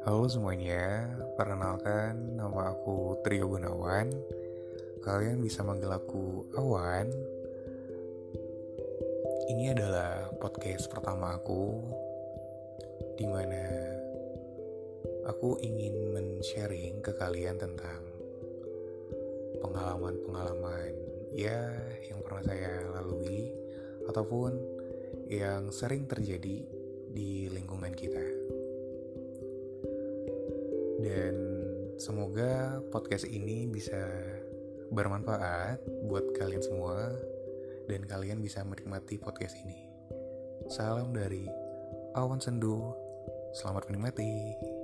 Halo semuanya, perkenalkan nama aku Trio Gunawan Kalian bisa manggil aku Awan Ini adalah podcast pertama aku Di mana aku ingin men-sharing ke kalian tentang Pengalaman-pengalaman ya yang pernah saya lalui Ataupun yang sering terjadi di lingkungan kita. Dan semoga podcast ini bisa bermanfaat buat kalian semua dan kalian bisa menikmati podcast ini. Salam dari Awan Sendu. Selamat menikmati.